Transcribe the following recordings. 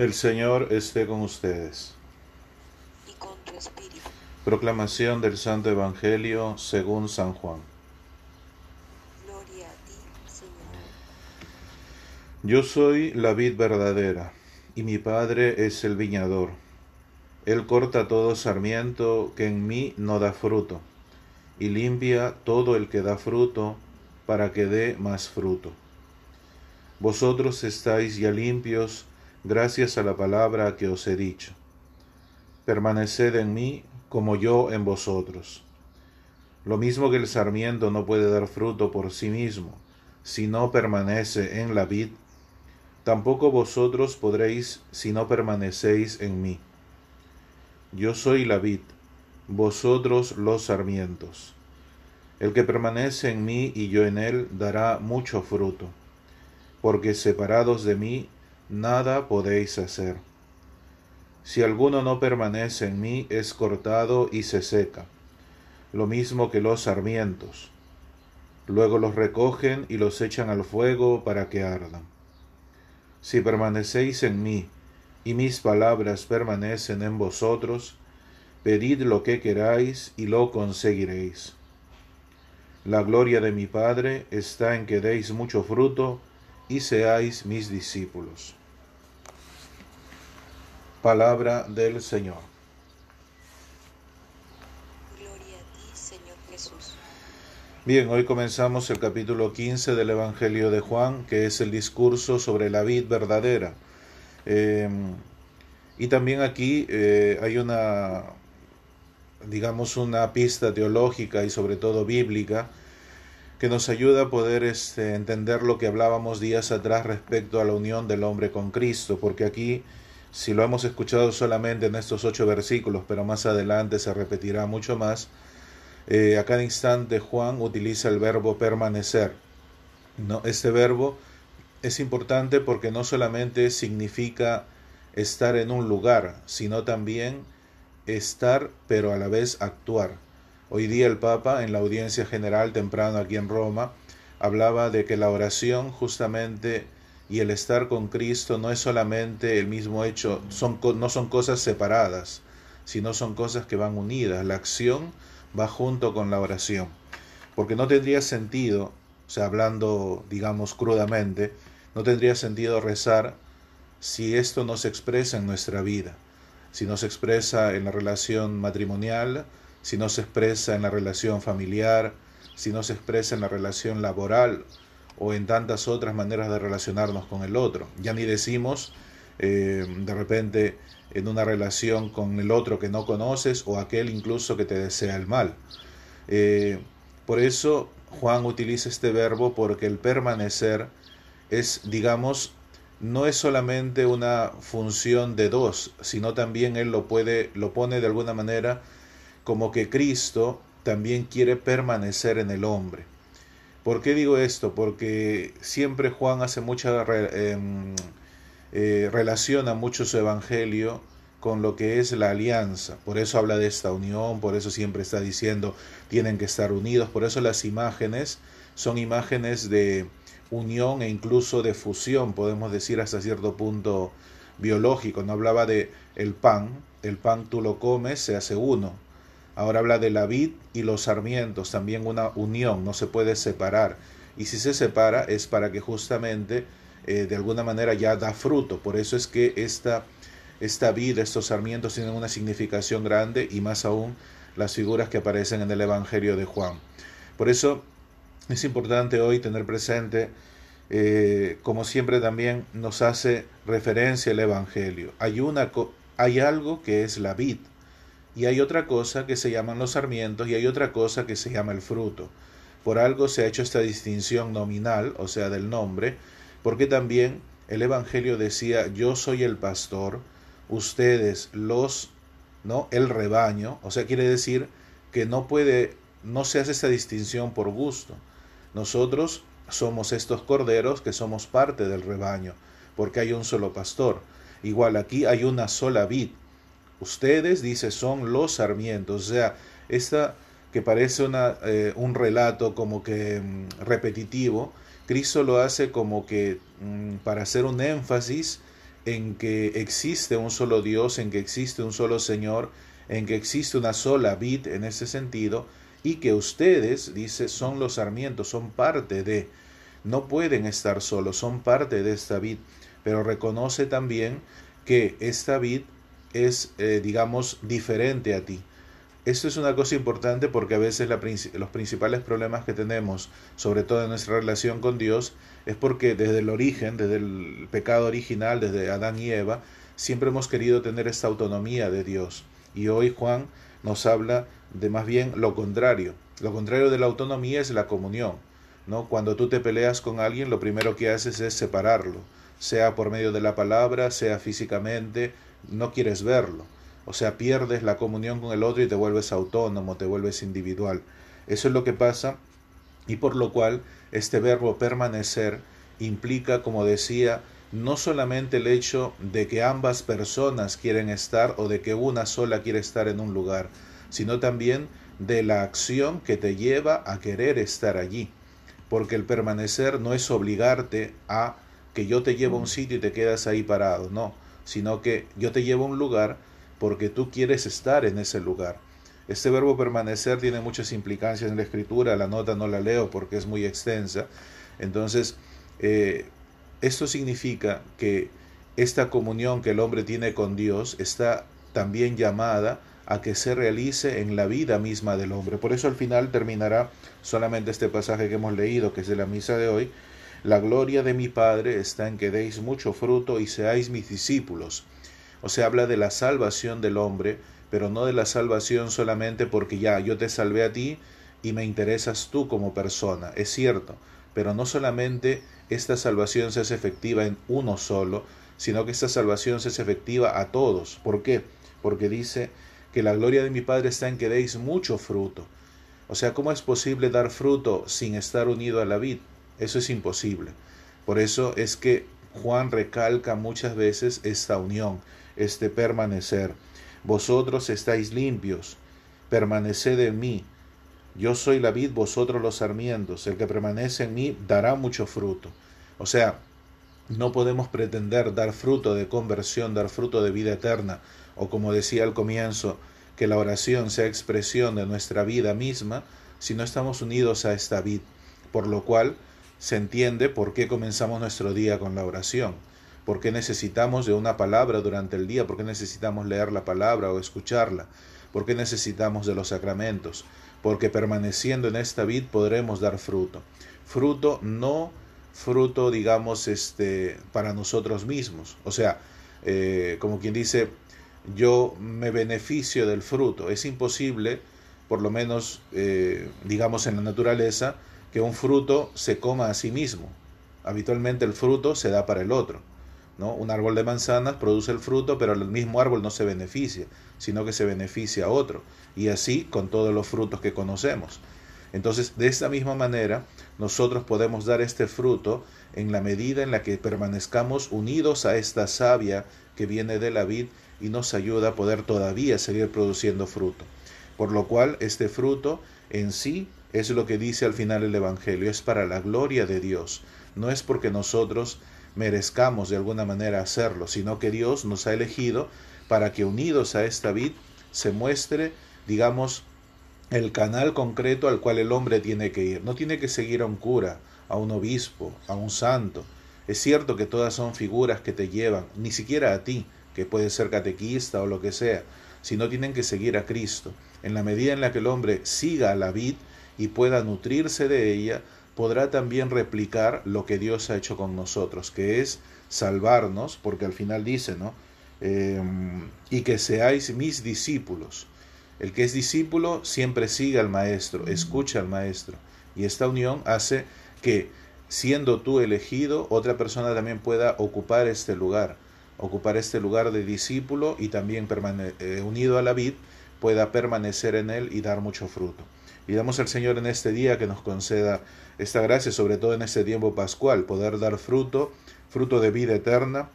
El Señor esté con ustedes. y con tu espíritu. Proclamación del Santo Evangelio según San Juan. Gloria a ti, Señor. Yo soy la vid verdadera, y mi Padre es el viñador. Él corta todo sarmiento que en mí no da fruto, y limpia todo el que da fruto, para que dé más fruto. Vosotros estáis ya limpios gracias a la palabra que os he dicho. Permaneced en mí como yo en vosotros. Lo mismo que el sarmiento no puede dar fruto por sí mismo, si no permanece en la vid, tampoco vosotros podréis si no permanecéis en mí. Yo soy la vid, vosotros los sarmientos. El que permanece en mí y yo en él dará mucho fruto, porque separados de mí nada podéis hacer. Si alguno no permanece en mí, es cortado y se seca, lo mismo que los sarmientos. Luego los recogen y los echan al fuego para que ardan. Si permanecéis en mí, y mis palabras permanecen en vosotros, pedid lo que queráis y lo conseguiréis. La gloria de mi Padre está en que deis mucho fruto y seáis mis discípulos. Palabra del Señor. Gloria a ti, Señor Jesús. Bien, hoy comenzamos el capítulo 15 del Evangelio de Juan, que es el discurso sobre la vid verdadera. Eh, y también aquí eh, hay una, digamos, una pista teológica y sobre todo bíblica que nos ayuda a poder este, entender lo que hablábamos días atrás respecto a la unión del hombre con Cristo, porque aquí, si lo hemos escuchado solamente en estos ocho versículos, pero más adelante se repetirá mucho más, eh, a cada instante Juan utiliza el verbo permanecer. ¿no? Este verbo es importante porque no solamente significa estar en un lugar, sino también estar, pero a la vez actuar. Hoy día el Papa, en la audiencia general temprano aquí en Roma, hablaba de que la oración justamente y el estar con Cristo no es solamente el mismo hecho, son, no son cosas separadas, sino son cosas que van unidas. La acción va junto con la oración. Porque no tendría sentido, o sea, hablando, digamos, crudamente, no tendría sentido rezar si esto no se expresa en nuestra vida, si no se expresa en la relación matrimonial, si no se expresa en la relación familiar, si no se expresa en la relación laboral o en tantas otras maneras de relacionarnos con el otro. Ya ni decimos eh, de repente en una relación con el otro que no conoces o aquel incluso que te desea el mal. Eh, por eso Juan utiliza este verbo porque el permanecer es, digamos, no es solamente una función de dos, sino también él lo puede, lo pone de alguna manera como que Cristo también quiere permanecer en el hombre. ¿Por qué digo esto? Porque siempre Juan hace mucha eh, eh, relaciona mucho su evangelio con lo que es la alianza. Por eso habla de esta unión, por eso siempre está diciendo tienen que estar unidos, por eso las imágenes son imágenes de unión e incluso de fusión, podemos decir hasta cierto punto biológico. No hablaba de el pan, el pan tú lo comes, se hace uno. Ahora habla de la vid y los sarmientos, también una unión, no se puede separar. Y si se separa es para que justamente eh, de alguna manera ya da fruto. Por eso es que esta, esta vid, estos sarmientos tienen una significación grande y más aún las figuras que aparecen en el Evangelio de Juan. Por eso es importante hoy tener presente, eh, como siempre también nos hace referencia el Evangelio. Hay, una, hay algo que es la vid y hay otra cosa que se llaman los sarmientos y hay otra cosa que se llama el fruto. Por algo se ha hecho esta distinción nominal, o sea, del nombre, porque también el Evangelio decía, yo soy el pastor, ustedes los, ¿no? El rebaño, o sea, quiere decir que no puede, no se hace esta distinción por gusto. Nosotros somos estos corderos que somos parte del rebaño, porque hay un solo pastor. Igual aquí hay una sola vid. Ustedes, dice, son los sarmientos. O sea, esta que parece una, eh, un relato como que mm, repetitivo, Cristo lo hace como que mm, para hacer un énfasis en que existe un solo Dios, en que existe un solo Señor, en que existe una sola vid en ese sentido, y que ustedes, dice, son los sarmientos, son parte de, no pueden estar solos, son parte de esta vid, pero reconoce también que esta vid es, eh, digamos, diferente a ti. Esto es una cosa importante porque a veces los principales problemas que tenemos, sobre todo en nuestra relación con Dios, es porque desde el origen, desde el pecado original, desde Adán y Eva, siempre hemos querido tener esta autonomía de Dios. Y hoy Juan nos habla de más bien lo contrario. Lo contrario de la autonomía es la comunión. ¿no? Cuando tú te peleas con alguien, lo primero que haces es separarlo, sea por medio de la palabra, sea físicamente, no quieres verlo. O sea, pierdes la comunión con el otro y te vuelves autónomo, te vuelves individual. Eso es lo que pasa y por lo cual este verbo permanecer implica, como decía, no solamente el hecho de que ambas personas quieren estar o de que una sola quiere estar en un lugar, sino también de la acción que te lleva a querer estar allí. Porque el permanecer no es obligarte a que yo te llevo a un sitio y te quedas ahí parado, no, sino que yo te llevo a un lugar porque tú quieres estar en ese lugar. Este verbo permanecer tiene muchas implicancias en la escritura, la nota no la leo porque es muy extensa. Entonces, eh, esto significa que esta comunión que el hombre tiene con Dios está también llamada a que se realice en la vida misma del hombre. Por eso al final terminará solamente este pasaje que hemos leído, que es de la misa de hoy. La gloria de mi Padre está en que deis mucho fruto y seáis mis discípulos. O sea, habla de la salvación del hombre, pero no de la salvación solamente porque ya yo te salvé a ti y me interesas tú como persona. Es cierto, pero no solamente esta salvación se hace efectiva en uno solo, sino que esta salvación se hace efectiva a todos. ¿Por qué? Porque dice que la gloria de mi Padre está en que deis mucho fruto. O sea, ¿cómo es posible dar fruto sin estar unido a la vid? Eso es imposible. Por eso es que Juan recalca muchas veces esta unión este permanecer. Vosotros estáis limpios, permaneced en mí. Yo soy la vid, vosotros los sarmientos. El que permanece en mí dará mucho fruto. O sea, no podemos pretender dar fruto de conversión, dar fruto de vida eterna, o como decía al comienzo, que la oración sea expresión de nuestra vida misma, si no estamos unidos a esta vid, por lo cual se entiende por qué comenzamos nuestro día con la oración. ¿Por qué necesitamos de una palabra durante el día? ¿Por qué necesitamos leer la palabra o escucharla? ¿Por qué necesitamos de los sacramentos? Porque permaneciendo en esta vid podremos dar fruto. Fruto no fruto, digamos, este, para nosotros mismos. O sea, eh, como quien dice, yo me beneficio del fruto. Es imposible, por lo menos, eh, digamos, en la naturaleza, que un fruto se coma a sí mismo. Habitualmente el fruto se da para el otro. Un árbol de manzanas produce el fruto, pero el mismo árbol no se beneficia, sino que se beneficia a otro. Y así con todos los frutos que conocemos. Entonces, de esta misma manera, nosotros podemos dar este fruto en la medida en la que permanezcamos unidos a esta savia que viene de la vid y nos ayuda a poder todavía seguir produciendo fruto. Por lo cual, este fruto en sí es lo que dice al final el Evangelio, es para la gloria de Dios, no es porque nosotros merezcamos de alguna manera hacerlo, sino que Dios nos ha elegido para que unidos a esta vid se muestre, digamos, el canal concreto al cual el hombre tiene que ir. No tiene que seguir a un cura, a un obispo, a un santo. Es cierto que todas son figuras que te llevan, ni siquiera a ti, que puedes ser catequista o lo que sea, sino tienen que seguir a Cristo. En la medida en la que el hombre siga a la vid y pueda nutrirse de ella, podrá también replicar lo que Dios ha hecho con nosotros, que es salvarnos, porque al final dice, ¿no? Em, y que seáis mis discípulos. El que es discípulo siempre sigue al maestro, escucha al maestro. Y esta unión hace que, siendo tú elegido, otra persona también pueda ocupar este lugar, ocupar este lugar de discípulo y también eh, unido a la vid, pueda permanecer en él y dar mucho fruto. Y damos al Señor en este día que nos conceda esta gracia, sobre todo en este tiempo pascual, poder dar fruto, fruto de vida eterna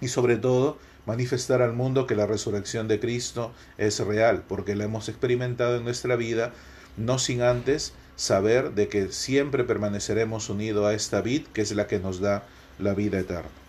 y sobre todo manifestar al mundo que la resurrección de Cristo es real, porque la hemos experimentado en nuestra vida, no sin antes saber de que siempre permaneceremos unidos a esta vid que es la que nos da la vida eterna.